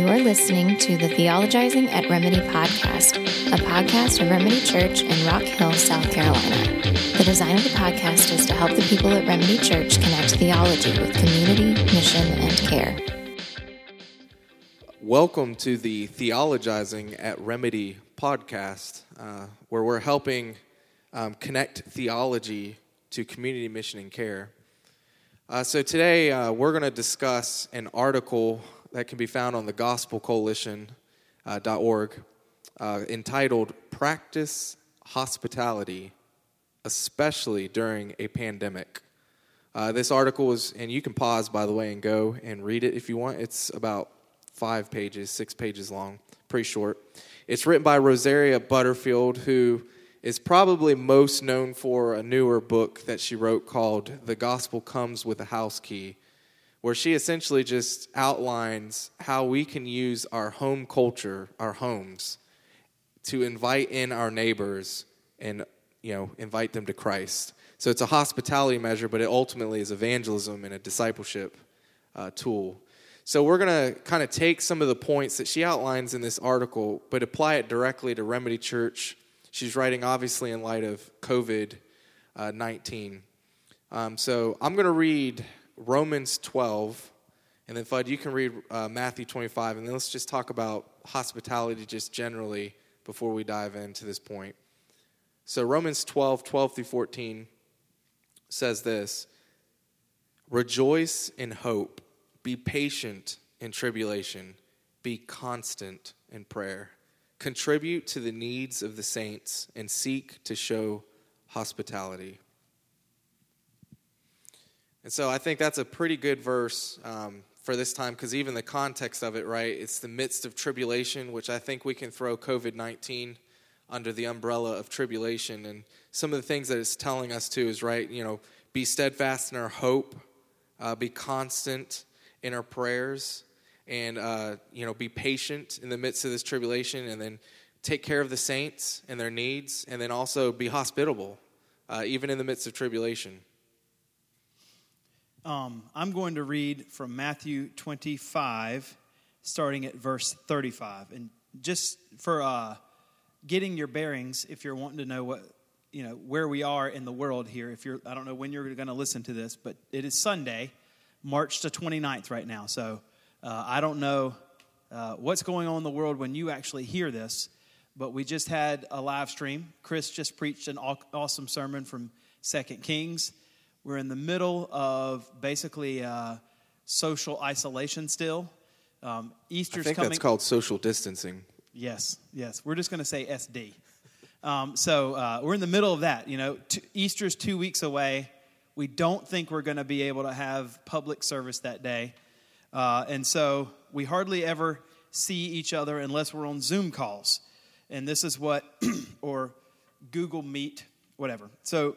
You are listening to the Theologizing at Remedy podcast, a podcast of Remedy Church in Rock Hill, South Carolina. The design of the podcast is to help the people at Remedy Church connect theology with community, mission, and care. Welcome to the Theologizing at Remedy podcast, uh, where we're helping um, connect theology to community, mission, and care. Uh, so today uh, we're going to discuss an article that can be found on the gospelcoalition.org uh, entitled Practice Hospitality, especially during a pandemic. Uh, this article is, and you can pause by the way and go and read it if you want. It's about five pages, six pages long, pretty short. It's written by Rosaria Butterfield, who is probably most known for a newer book that she wrote called The Gospel Comes with a House Key, where she essentially just outlines how we can use our home culture, our homes, to invite in our neighbors and you know invite them to Christ. So it's a hospitality measure, but it ultimately is evangelism and a discipleship uh, tool. So we're going to kind of take some of the points that she outlines in this article, but apply it directly to Remedy Church She's writing, obviously, in light of COVID uh, 19. Um, so I'm going to read Romans 12, and then, Fudd, you can read uh, Matthew 25, and then let's just talk about hospitality just generally before we dive into this point. So, Romans 12, 12 through 14 says this Rejoice in hope, be patient in tribulation, be constant in prayer contribute to the needs of the saints, and seek to show hospitality. And so I think that's a pretty good verse um, for this time because even the context of it, right? It's the midst of tribulation, which I think we can throw COVID 19 under the umbrella of tribulation. And some of the things that it's telling us too is, right, you know, be steadfast in our hope, uh, be constant in our prayers, and uh, you know be patient in the midst of this tribulation and then take care of the saints and their needs and then also be hospitable uh, even in the midst of tribulation um, i'm going to read from matthew 25 starting at verse 35 and just for uh, getting your bearings if you're wanting to know what you know where we are in the world here if you're i don't know when you're going to listen to this but it is sunday march the 29th right now so uh, I don't know uh, what's going on in the world when you actually hear this, but we just had a live stream. Chris just preached an awesome sermon from Second Kings. We're in the middle of basically uh, social isolation still. Um, Easter's I think coming. that's called social distancing. Yes, yes. We're just going to say SD. Um, so uh, we're in the middle of that. You know, t- Easter's two weeks away. We don't think we're going to be able to have public service that day. Uh, and so we hardly ever see each other unless we're on Zoom calls. And this is what, or Google Meet, whatever. So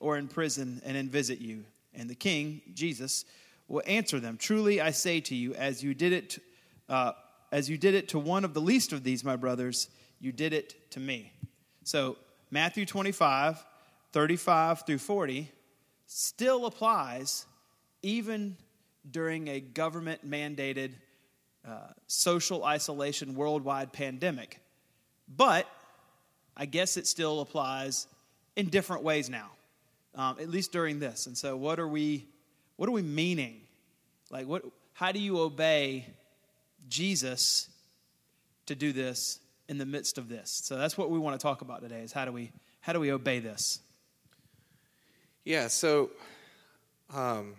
or in prison and then visit you? And the king, Jesus, will answer them, Truly I say to you, as you did it, uh, as you did it to one of the least of these, my brothers, you did it to me. So Matthew 25, 35 through 40 still applies even during a government mandated uh, social isolation worldwide pandemic. But I guess it still applies in different ways now, um, at least during this. And so, what are we, what are we meaning? Like, what, how do you obey Jesus to do this in the midst of this? So that's what we want to talk about today: is how do we, how do we obey this? Yeah. So. Um,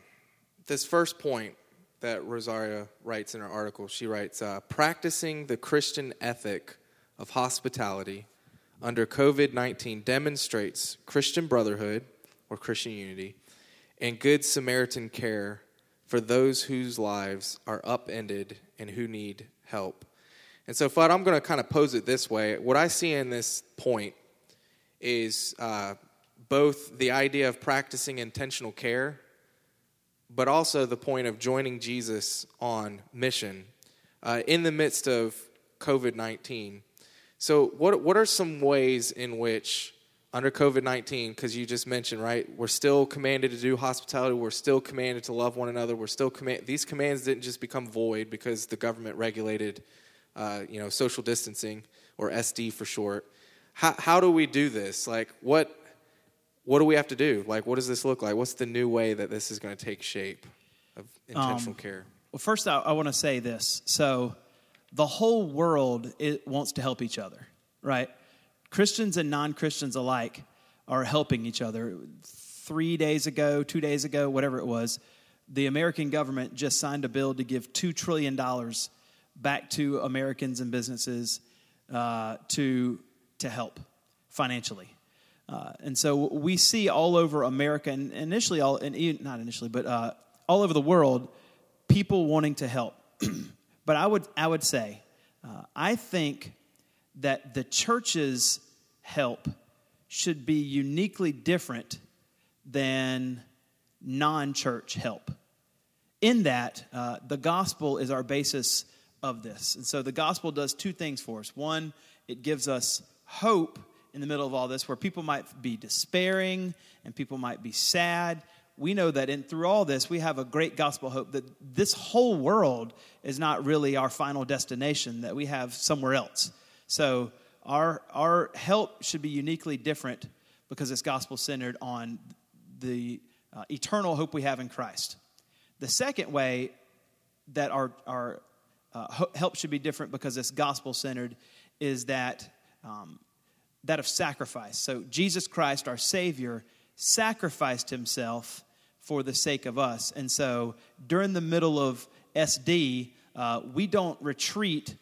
this first point that Rosaria writes in her article, she writes, uh, practicing the Christian ethic of hospitality under COVID 19 demonstrates Christian brotherhood or Christian unity and good Samaritan care for those whose lives are upended and who need help. And so, Fudd, I'm going to kind of pose it this way. What I see in this point is uh, both the idea of practicing intentional care, but also the point of joining Jesus on mission uh, in the midst of COVID 19. So, what, what are some ways in which, under COVID 19, because you just mentioned, right, we're still commanded to do hospitality, we're still commanded to love one another, we're still command, these commands didn't just become void because the government regulated, uh, you know, social distancing, or SD for short. How, how do we do this? Like, what, what do we have to do? Like, what does this look like? What's the new way that this is going to take shape of intentional Um, care? Well, first, I, I want to say this. So, the whole world it wants to help each other, right? Christians and non Christians alike are helping each other. Three days ago, two days ago, whatever it was, the American government just signed a bill to give $2 trillion back to Americans and businesses uh, to, to help financially. Uh, and so we see all over America, and initially, all, and not initially, but uh, all over the world, people wanting to help. but I would, I would say, uh, I think that the church's help should be uniquely different than non church help. In that, uh, the gospel is our basis of this. And so the gospel does two things for us. One, it gives us hope in the middle of all this where people might be despairing and people might be sad. We know that in through all this, we have a great gospel hope that this whole world is not really our final destination, that we have somewhere else. So our, our help should be uniquely different because it's gospel centered on the uh, eternal hope we have in Christ. The second way that our, our uh, help should be different because it's gospel centered is that um, that of sacrifice. So Jesus Christ, our Savior, sacrificed himself for the sake of us. And so during the middle of SD, uh, we don't retreat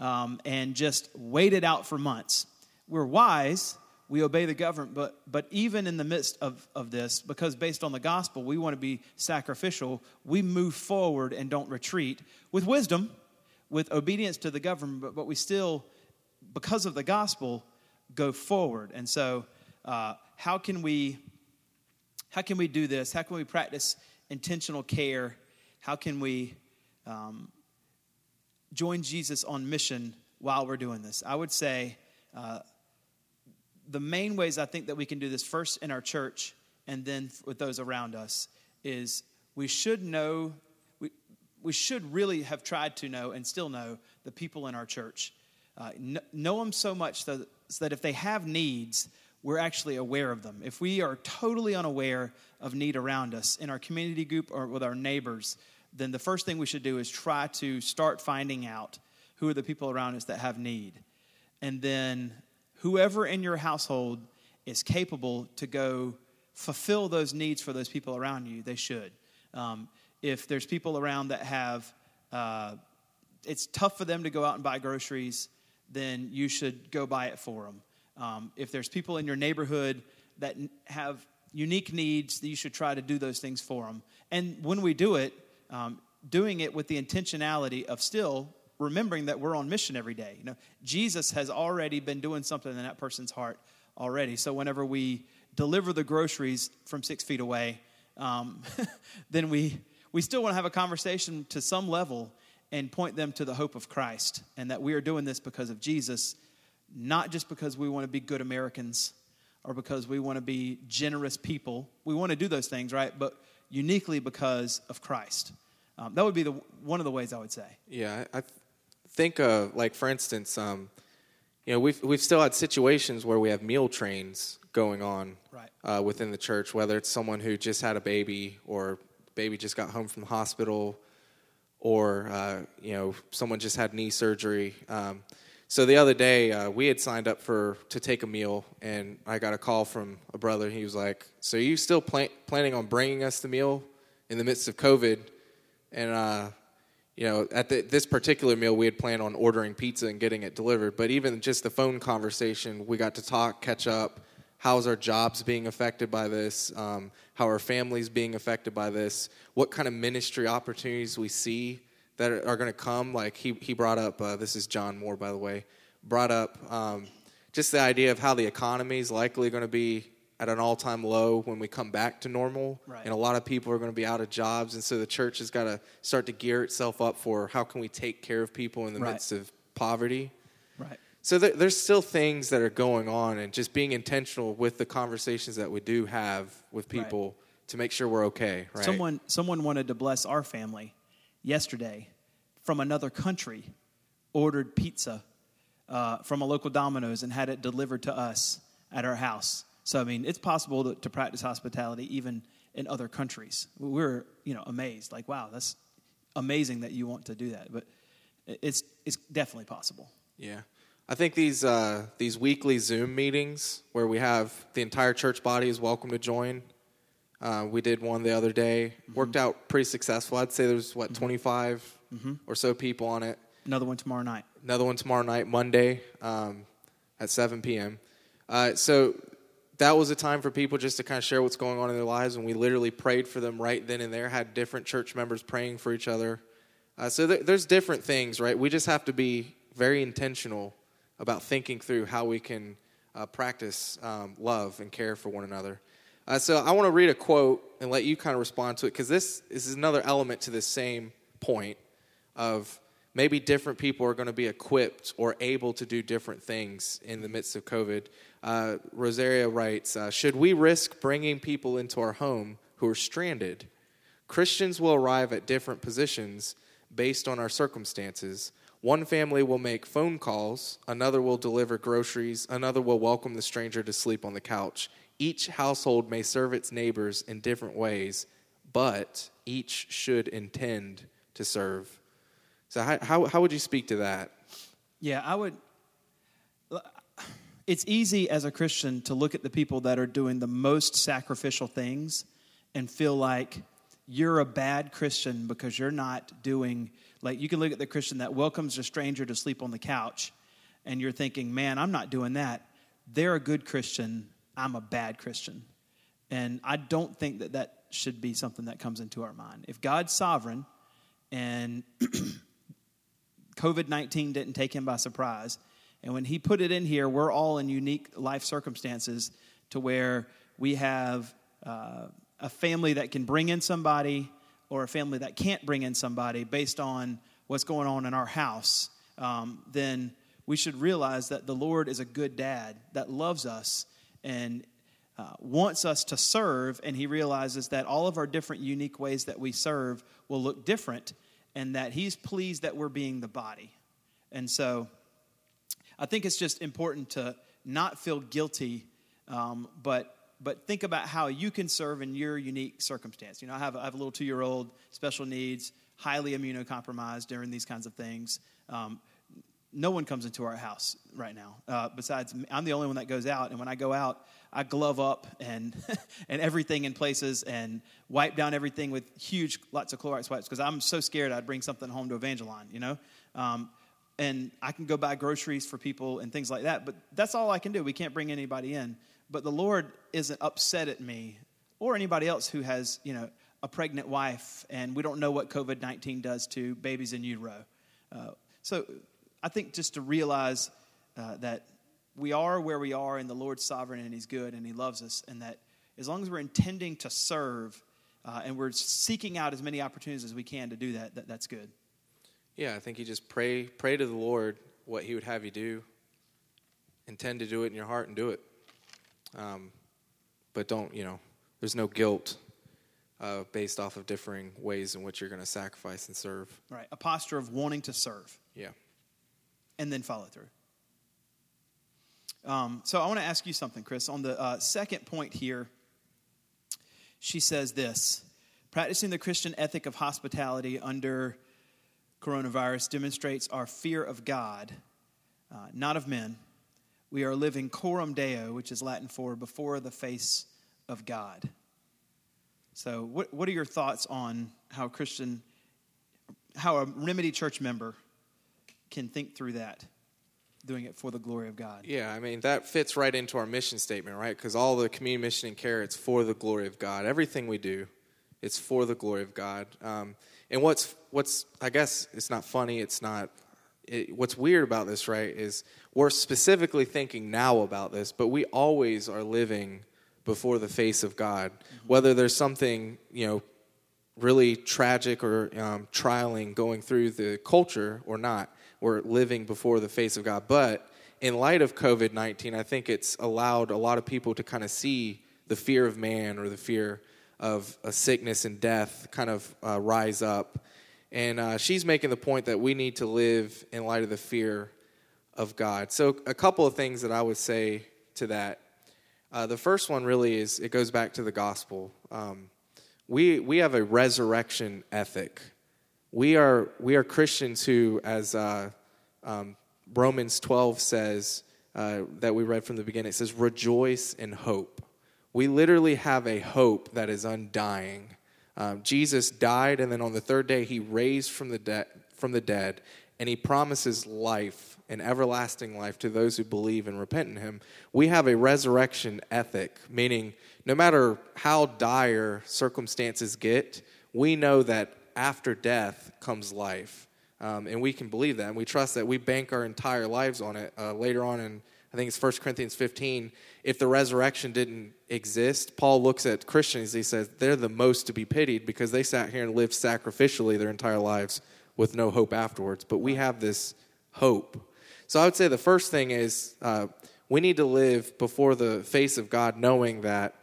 um, and just wait it out for months. We're wise, we obey the government, but, but even in the midst of, of this, because based on the gospel, we want to be sacrificial, we move forward and don't retreat with wisdom, with obedience to the government, but, but we still, because of the gospel, go forward. And so, uh, how can we how can we do this? How can we practice intentional care? How can we um, join Jesus on mission while we're doing this? I would say uh, the main ways I think that we can do this first in our church and then with those around us is we should know, we, we should really have tried to know and still know the people in our church. Uh, kn- know them so much that, so that if they have needs, we're actually aware of them. If we are totally unaware of need around us in our community group or with our neighbors, then the first thing we should do is try to start finding out who are the people around us that have need. And then whoever in your household is capable to go fulfill those needs for those people around you, they should. Um, if there's people around that have, uh, it's tough for them to go out and buy groceries, then you should go buy it for them. Um, if there's people in your neighborhood that have unique needs, you should try to do those things for them. And when we do it, um, doing it with the intentionality of still remembering that we're on mission every day. You know, Jesus has already been doing something in that person's heart already. So whenever we deliver the groceries from six feet away, um, then we we still want to have a conversation to some level and point them to the hope of Christ and that we are doing this because of Jesus, not just because we want to be good Americans or because we want to be generous people. We want to do those things, right? But uniquely because of Christ. Um, that would be the one of the ways I would say. Yeah, I I th- think, of like for instance, um, you know, we've we've still had situations where we have meal trains going on Right. uh, within the church, whether it's someone who just had a baby or baby just got home from the hospital, or uh, you know, someone just had knee surgery. Um, so the other day, uh, we had signed up for to take a meal, and I got a call from a brother. He was like, "So are you still plan- planning on bringing us the meal in the midst of COVID?" And uh, you know, at the, this particular meal, we had planned on ordering pizza and getting it delivered. But even just the phone conversation, we got to talk, catch up. how's our jobs being affected by this, um, how our families being affected by this, what kind of ministry opportunities we see that are, are going to come. Like he, he brought up, uh, this is John Moore, by the way, brought up um, just the idea of how the economy is likely going to be at an all time low when we come back to normal. Right. And a lot of people are going to be out of jobs. And so the church has got to start to gear itself up for how can we take care of people in the Right. midst of poverty. Right. So there, there's still things that are going on, and just being intentional with the conversations that we do have with Right. people to make sure we're okay. Right? Someone someone wanted to bless our family yesterday from another country, ordered pizza uh, from a local Domino's and had it delivered to us at our house. So I mean, it's possible to, to practice hospitality even in other countries. We're you know amazed, like wow, that's amazing that you want to do that, but it's it's definitely possible. Yeah. I think these uh, these weekly Zoom meetings where we have the entire church body is welcome to join. Uh, we did one the other day. Worked out pretty successful. I'd say there's what 25 or so people on it. Another one tomorrow night. Another one tomorrow night, Monday, um, at 7 p.m. Uh, so that was a time for people just to kind of share what's going on in their lives, and we literally prayed for them right then and there. Had different church members praying for each other. Uh, so there, there's different things, right? We just have to be very intentional about thinking through how we can uh, practice um, love and care for one another. Uh, so I want to read a quote and let you kind of respond to it because this, this is another element to this same point of maybe different people are going to be equipped or able to do different things in the midst of COVID. Uh, Rosaria writes uh, Should we risk bringing people into our home who are stranded? Christians will arrive at different positions based on our circumstances. One family will make phone calls, another will deliver groceries, another will welcome the stranger to sleep on the couch. Each household may serve its neighbors in different ways, but each should intend to serve. So, how, how, how would you speak to that? Yeah, I would. It's easy as a Christian to look at the people that are doing the most sacrificial things and feel like you're a bad Christian because you're not doing, like, you can look at the Christian that welcomes a stranger to sleep on the couch and you're thinking, man, I'm not doing that. They're a good Christian. I'm a bad Christian. And I don't think that that should be something that comes into our mind. If God's sovereign and COVID 19 didn't take him by surprise. And when he put it in here, we're all in unique life circumstances to where we have uh, a family that can bring in somebody or a family that can't bring in somebody based on what's going on in our house. Um, then we should realize that the Lord is a good dad that loves us and uh, wants us to serve, and he realizes that all of our different unique ways that we serve will look different, and that he's pleased that we're being the body. And so I think it's just important to not feel guilty, um, but but think about how you can serve in your unique circumstance. You know, I have, I have a little two year old, special needs, highly immunocompromised during these kinds of things. Um, no one comes into our house right now. Uh, besides. I'm the only one that goes out, and when I go out, I glove up and and everything in places and wipe down everything with huge lots of Clorox wipes because I'm so scared I'd bring something home to Evangeline. You know. Um, and I can go buy groceries for people and things like that, but that's all I can do. We can't bring anybody in. But the Lord isn't upset at me or anybody else who has, you know, a pregnant wife, and we don't know what COVID 19 does to babies in utero. Uh, so I think just to realize uh, that we are where we are, and the Lord's sovereign, and He's good, and He loves us, and that as long as we're intending to serve uh, and we're seeking out as many opportunities as we can to do that, that that's good. Yeah, I think you just pray pray to the Lord what He would have you do. Intend to do it in your heart and do it. Um, but don't, you know, there's no guilt uh, based off of differing ways in which you're going to sacrifice and serve. Right. A posture of wanting to serve Yeah. And then follow through. Um, so I want to ask you something, Chris. On the uh, second point here, she says this practicing the Christian ethic of hospitality under coronavirus demonstrates our fear of God, uh, not of men. We are living coram deo, which is Latin for before the face of God. So, what, what are your thoughts on how Christian, how a Remedy Church member can think through that? doing it for the glory of God. Yeah, I mean, that fits right into our mission statement, right? Because all the community mission and care, it's for the glory of God. Everything we do, it's for the glory of God. Um, and what's, what's, I guess it's not funny, it's not, it, what's weird about this, right, is we're specifically thinking now about this, but we always are living before the face of God. Mm-hmm. Whether there's something, you know, really tragic or um, trialing going through the culture or not, we're living before the face of God. But in light of COVID 19, I think it's allowed a lot of people to kind of see the fear of man or the fear of a sickness and death kind of uh, rise up. And uh, she's making the point that we need to live in light of the fear of God. So, a couple of things that I would say to that. Uh, the first one really is it goes back to the gospel. Um, we, we have a resurrection ethic we are we are Christians who, as uh, um, Romans 12 says uh, that we read from the beginning, it says, "Rejoice in hope." We literally have a hope that is undying. Um, Jesus died, and then on the third day, he raised from the from the dead, and he promises life and everlasting life to those who believe and repent in him. We have a resurrection ethic, meaning no matter how dire circumstances get, we know that after death comes life. Um, and we can believe that. And we trust that. We bank our entire lives on it. Uh, later on in, I think it's 1 Corinthians 15, if the resurrection didn't exist, Paul looks at Christians, he says, they're the most to be pitied because they sat here and lived sacrificially their entire lives with no hope afterwards. But we have this hope. So I would say the first thing is uh, we need to live before the face of God knowing that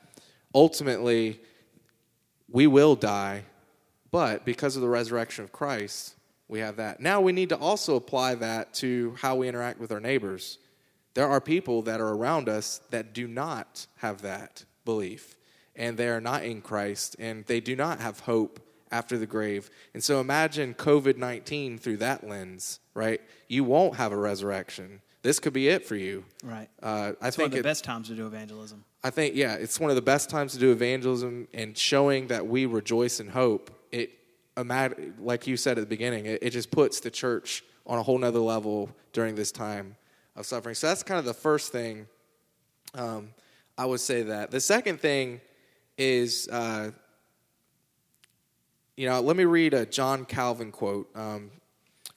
ultimately we will die but because of the resurrection of Christ, we have that. Now we need to also apply that to how we interact with our neighbors. There are people that are around us that do not have that belief, and they are not in Christ, and they do not have hope after the grave. And so imagine COVID 19 through that lens, right? You won't have a resurrection. This could be it for you. Right. Uh, I it's think one of the it, best times to do evangelism. I think, yeah, it's one of the best times to do evangelism and showing that we rejoice in hope it like you said at the beginning, it, it just puts the church on a whole nother level during this time of suffering. So that's kind of the first thing um, I would say that. The second thing is, uh, you know, let me read a John Calvin quote. Um,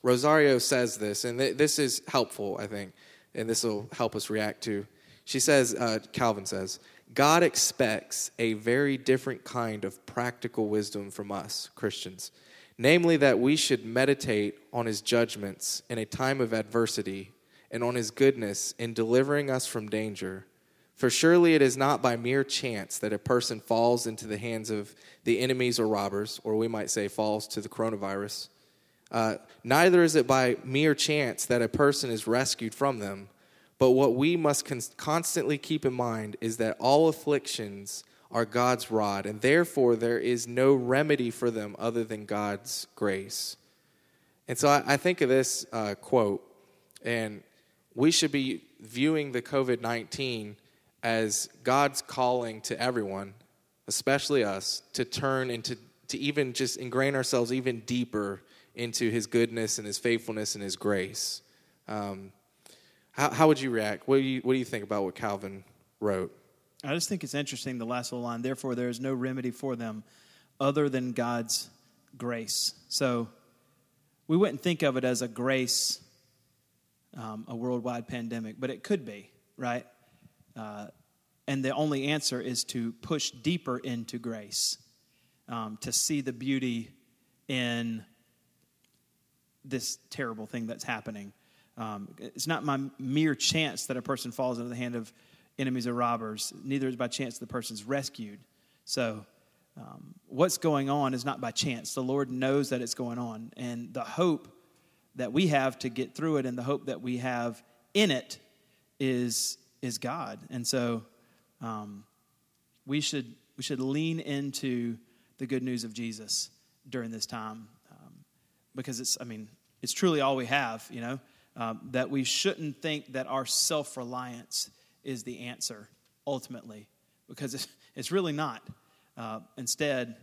Rosaria says this, and th- this is helpful, I think, and this will help us react to. She says, uh, Calvin says, God expects a very different kind of practical wisdom from us, Christians. Namely, that we should meditate on his judgments in a time of adversity and on his goodness in delivering us from danger. For surely it is not by mere chance that a person falls into the hands of the enemies or robbers, or we might say falls to the coronavirus. Uh, neither is it by mere chance that a person is rescued from them. But what we must con- constantly keep in mind is that all afflictions are God's rod, and therefore there is no remedy for them other than God's grace. And so I, I think of this uh, quote, and we should be viewing the COVID 19 as God's calling to everyone, especially us, to turn and to, to even just ingrain ourselves even deeper into his goodness and his faithfulness and his grace. Um, how, how would you react? What do you, what do you think about what Calvin wrote? I just think it's interesting, the last little line. Therefore, there is no remedy for them other than God's grace. So we wouldn't think of it as a grace, um, a worldwide pandemic, but it could be, right? Uh, and the only answer is to push deeper into grace, um, to see the beauty in this terrible thing that's happening. Um, it's not my mere chance that a person falls into the hand of enemies or robbers. Neither is by chance the person's rescued. So, um, what's going on is not by chance. The Lord knows that it's going on. And the hope that we have to get through it and the hope that we have in it is, is God. And so, um, we, should, we should lean into the good news of Jesus during this time um, because it's, I mean, it's truly all we have, you know um, that we shouldn't think that our self reliance is the answer ultimately, because it's, it's really not. Uh, instead,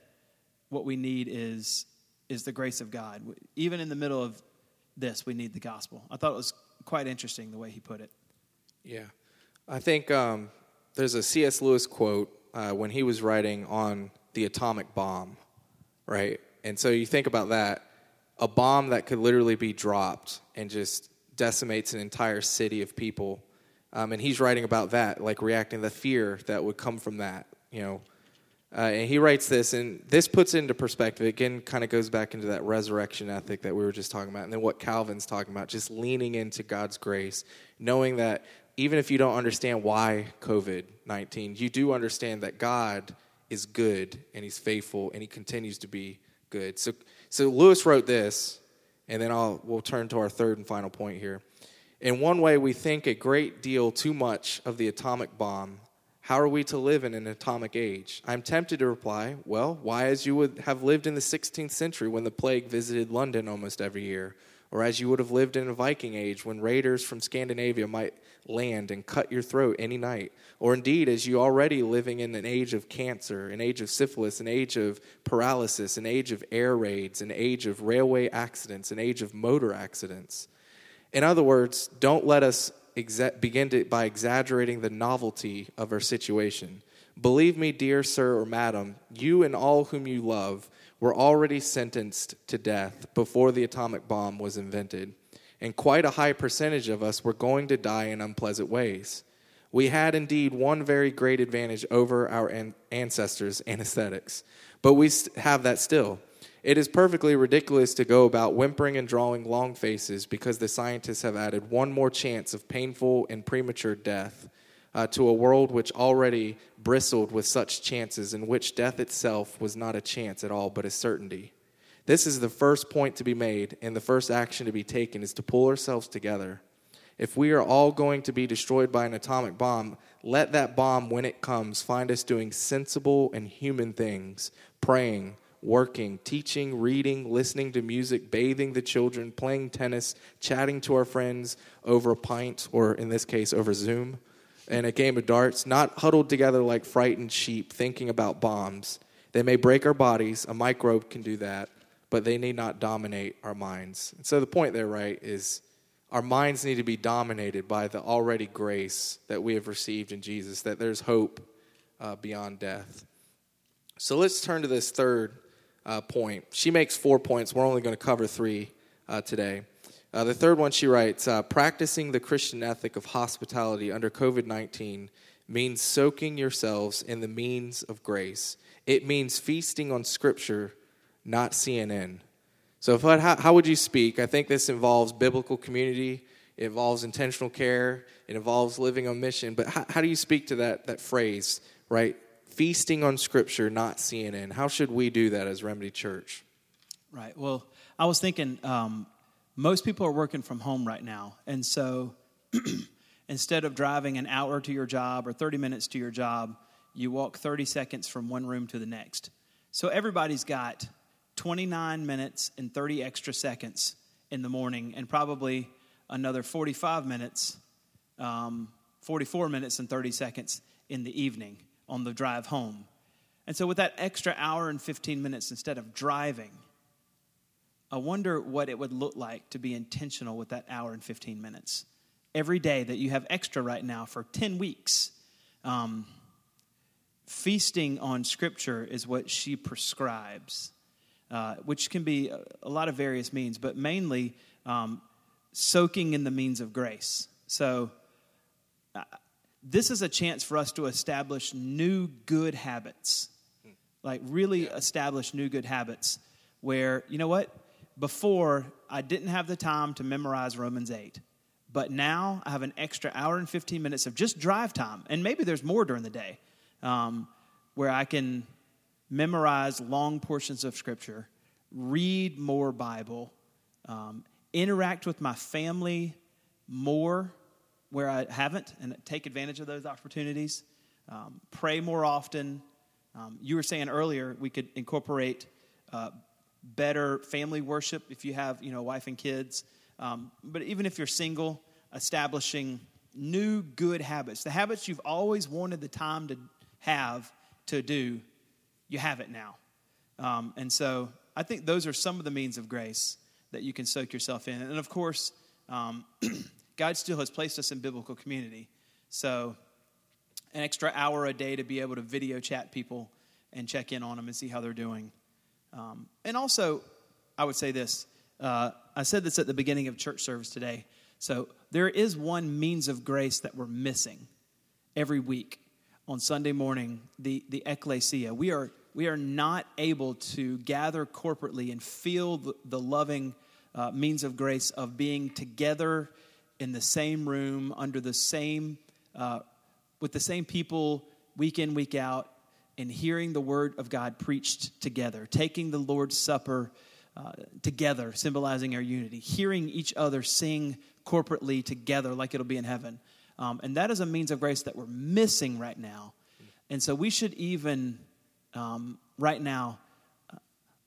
what we need is, is the grace of God. Even in the middle of this, we need the gospel. I thought it was quite interesting the way he put it. Yeah. I think um, there's a C.S. Lewis quote uh, when he was writing on the atomic bomb, right? And so you think about that a bomb that could literally be dropped and just decimates an entire city of people. Um, and he's writing about that, like reacting the fear that would come from that, you know. Uh, and he writes this, and this puts into perspective. Again, kind of goes back into that resurrection ethic that we were just talking about, and then what Calvin's talking about, just leaning into God's grace, knowing that even if you don't understand why COVID 19, you do understand that God is good and he's faithful and he continues to be good. So, so Lewis wrote this, and then I'll, we'll turn to our third and final point here. In one way, we think a great deal too much of the atomic bomb how are we to live in an atomic age? I'm tempted to reply, well, why as you would have lived in the 16th century when the plague visited London almost every year, or as you would have lived in a Viking age when raiders from Scandinavia might land and cut your throat any night, or indeed as you already living in an age of cancer, an age of syphilis, an age of paralysis, an age of air raids, an age of railway accidents, an age of motor accidents. In other words, don't let us exa- begin to, by exaggerating the novelty of our situation. Believe me, dear sir or madam, you and all whom you love were already sentenced to death before the atomic bomb was invented, and quite a high percentage of us were going to die in unpleasant ways. We had indeed one very great advantage over our an- ancestors' anesthetics, but we have that still. It is perfectly ridiculous to go about whimpering and drawing long faces because the scientists have added one more chance of painful and premature death uh, to a world which already bristled with such chances, in which death itself was not a chance at all, but a certainty. This is the first point to be made, and the first action to be taken is to pull ourselves together. If we are all going to be destroyed by an atomic bomb, let that bomb, when it comes, find us doing sensible and human things, praying, working, teaching, reading, listening to music, bathing the children, playing tennis, chatting to our friends over a pint, or in this case, over Zoom, and a game of darts, not huddled together like frightened sheep thinking about bombs. They may break our bodies, a microbe can do that, but they need not dominate our minds. And so the point there, right, is our minds need to be dominated by the already grace that we have received in Jesus, that there's hope uh, beyond death. So let's turn to this third uh, point. She makes four points. We're only going to cover three uh, today. Uh, the third one, she writes uh, Practicing the Christian ethic of hospitality under COVID 19 means soaking yourselves in the means of grace. It means feasting on Scripture, not CNN. So, if, how, how would you speak? I think this involves biblical community, it involves intentional care, it involves living on mission. But how, how do you speak to that, that phrase, right? feasting on Scripture, not CNN. How should we do that as Remedy Church? Right. Well, I was thinking um, most people are working from home right now. And so instead of driving an hour to your job or 30 minutes to your job, you walk 30 seconds from one room to the next. So everybody's got 29 minutes and 30 extra seconds in the morning and probably another 45 minutes, um, 44 minutes and 30 seconds in the evening on the drive home. And so, with that extra hour and 15 minutes instead of driving, I wonder what it would look like to be intentional with that hour and 15 minutes. Every day that you have extra right now for 10 weeks, um, feasting on Scripture is what she prescribes, uh, which can be a, a, lot of various means, but mainly um, soaking in the means of grace. So, this is a chance for us to establish new good habits. Like, really yeah. establish new good habits where, you know what? Before, I didn't have the time to memorize Romans 8. But now I have an extra hour and 15 minutes of just drive time. And maybe there's more during the day um, where I can memorize long portions of Scripture, read more Bible, um, interact with my family more where I haven't and take advantage of those opportunities. Um, pray more often. Um, you were saying earlier we could incorporate uh, better family worship if you have you know wife and kids. Um, but even if you're single, establishing new good habits, the habits you've always wanted the time to have to do, you have it now. Um, and so I think those are some of the means of grace that you can soak yourself in. And of course, um, God still has placed us in biblical community. So, an extra hour a day to be able to video chat people and check in on them and see how they're doing. Um, and also, I would say this uh, I said this at the beginning of church service today. So, there is one means of grace that we're missing every week on Sunday morning, the, the ecclesia. We are, we are not able to gather corporately and feel the, loving uh, means of grace of being together in the same room, under the same, uh, with the same people week in, week out, and hearing the word of God preached together, taking the Lord's Supper uh, together, symbolizing our unity, hearing each other sing corporately together like it'll be in heaven. Um, and that is a means of grace that we're missing right now. And so we should even, um, right now,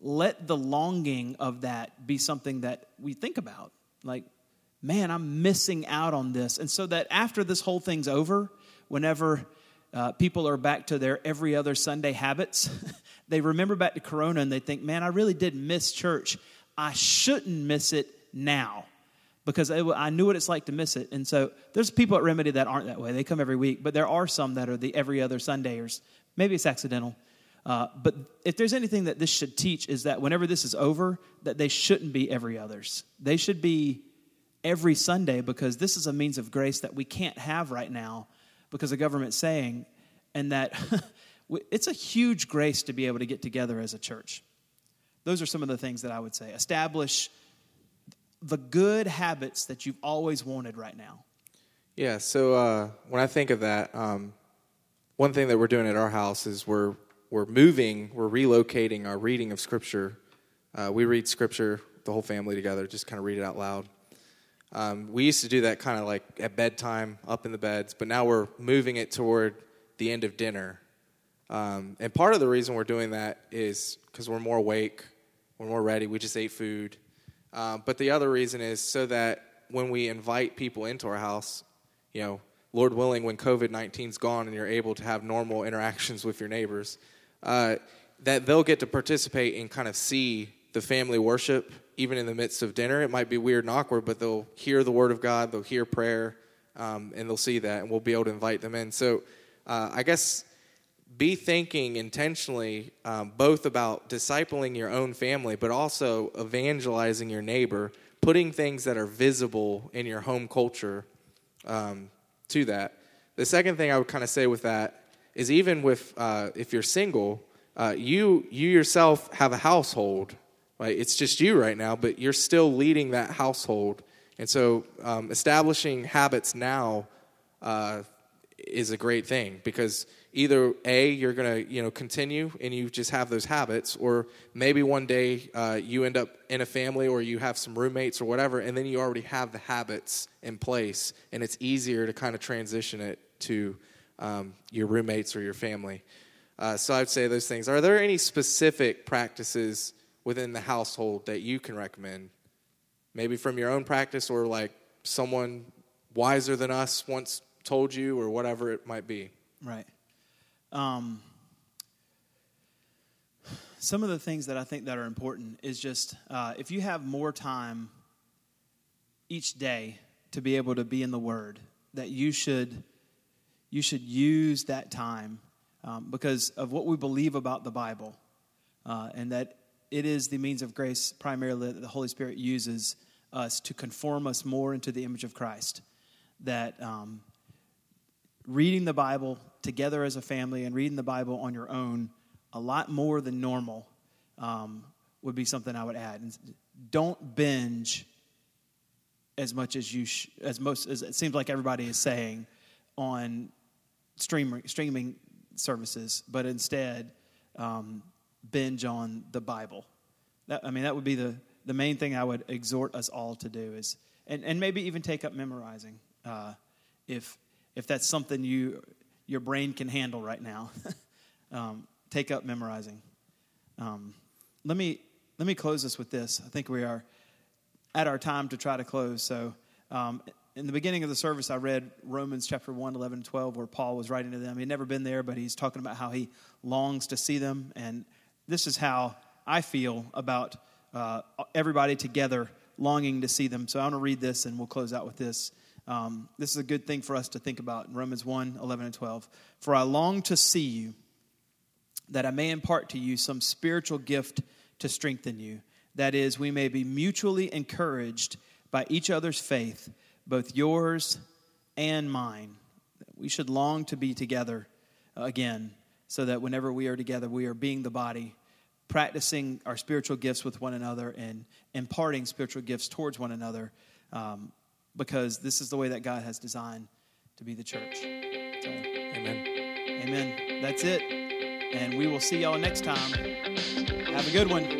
let the longing of that be something that we think about. Like, man, I'm missing out on this. And so that after this whole thing's over, whenever uh, people are back to their every other Sunday habits, they remember back to Corona and they think, man, I really did miss church. I shouldn't miss it now because I knew what it's like to miss it. And so there's people at Remedy that aren't that way. They come every week, but there are some that are the every other Sundayers. Maybe it's accidental. Uh, but if there's anything that this should teach is that whenever this is over, that they shouldn't be every others. They should be every Sunday because this is a means of grace that we can't have right now because the government's saying, and that it's a huge grace to be able to get together as a church. Those are some of the things that I would say. Establish the good habits that you've always wanted right now? Yeah, so uh, when I think of that, um, one thing that we're doing at our house is we're we're moving, we're relocating our reading of Scripture. Uh, we read Scripture, the whole family together, just kind of read it out loud. Um, we used to do that kind of like at bedtime, up in the beds, but now we're moving it toward the end of dinner. Um, and part of the reason we're doing that is because we're more awake, we're more ready. We just ate food. Uh, but the other reason is so that when we invite people into our house, you know, Lord willing, when COVID 19 is gone and you're able to have normal interactions with your neighbors, uh, that they'll get to participate and kind of see the family worship even in the midst of dinner. It might be weird and awkward, but they'll hear the word of God, they'll hear prayer, um, and they'll see that, and we'll be able to invite them in. So uh, I guess be thinking intentionally um, both about discipling your own family, but also evangelizing your neighbor, putting things that are visible in your home culture um, to that. The second thing I would kind of say with that is even with uh, if you're single, uh, you you yourself have a household. Right? It's just you right now, but you're still leading that household, and so um, establishing habits now uh, is a great thing because either a you're to you know continue and you just have those habits or maybe one day uh, you end up in a family or you have some roommates or whatever and then you already have the habits in place and it's easier to kind of transition it to um, your roommates or your family. Uh, so i'd say those things. Are there any specific practices within the household that you can recommend? Maybe from your own practice or like someone wiser than us once told you or whatever it might be? Right. Um, some of the things that I think that are important is just uh, if you have more time each day to be able to be in the Word, that you should you should use that time um, because of what we believe about the Bible, uh, and that it is the means of grace primarily that the Holy Spirit uses us to conform us more into the image of Christ. That um, reading the Bible together as a family and reading the Bible on your own a lot more than normal um, would be something I would add. And don't binge as much as you sh- as most as it seems like everybody is saying on streaming streaming services, but instead um, binge on the Bible. That, I mean, that would be the the main thing I would exhort us all to do is, and, and maybe even take up memorizing uh, if if that's something you your brain can handle right now. um, take up memorizing. Um, let me let me close this with this. I think we are at our time to try to close. So, um, in the beginning of the service, I read Romans chapter 1, 11, and 12, where Paul was writing to them. He'd never been there, but he's talking about how he longs to see them. And this is how I feel about uh, everybody together longing to see them. So, I want to read this, and we'll close out with this. Um, this is a good thing for us to think about in Romans 1 11 and 12. For I long to see you, that I may impart to you some spiritual gift to strengthen you. That is, we may be mutually encouraged by each other's faith, both yours and mine. We should long to be together again, so that whenever we are together, we are being the body, practicing our spiritual gifts with one another and imparting spiritual gifts towards one another, um, because this is the way that God has designed to be the church. So, Amen. amen. That's it. And we will see y'all next time. Have a good one.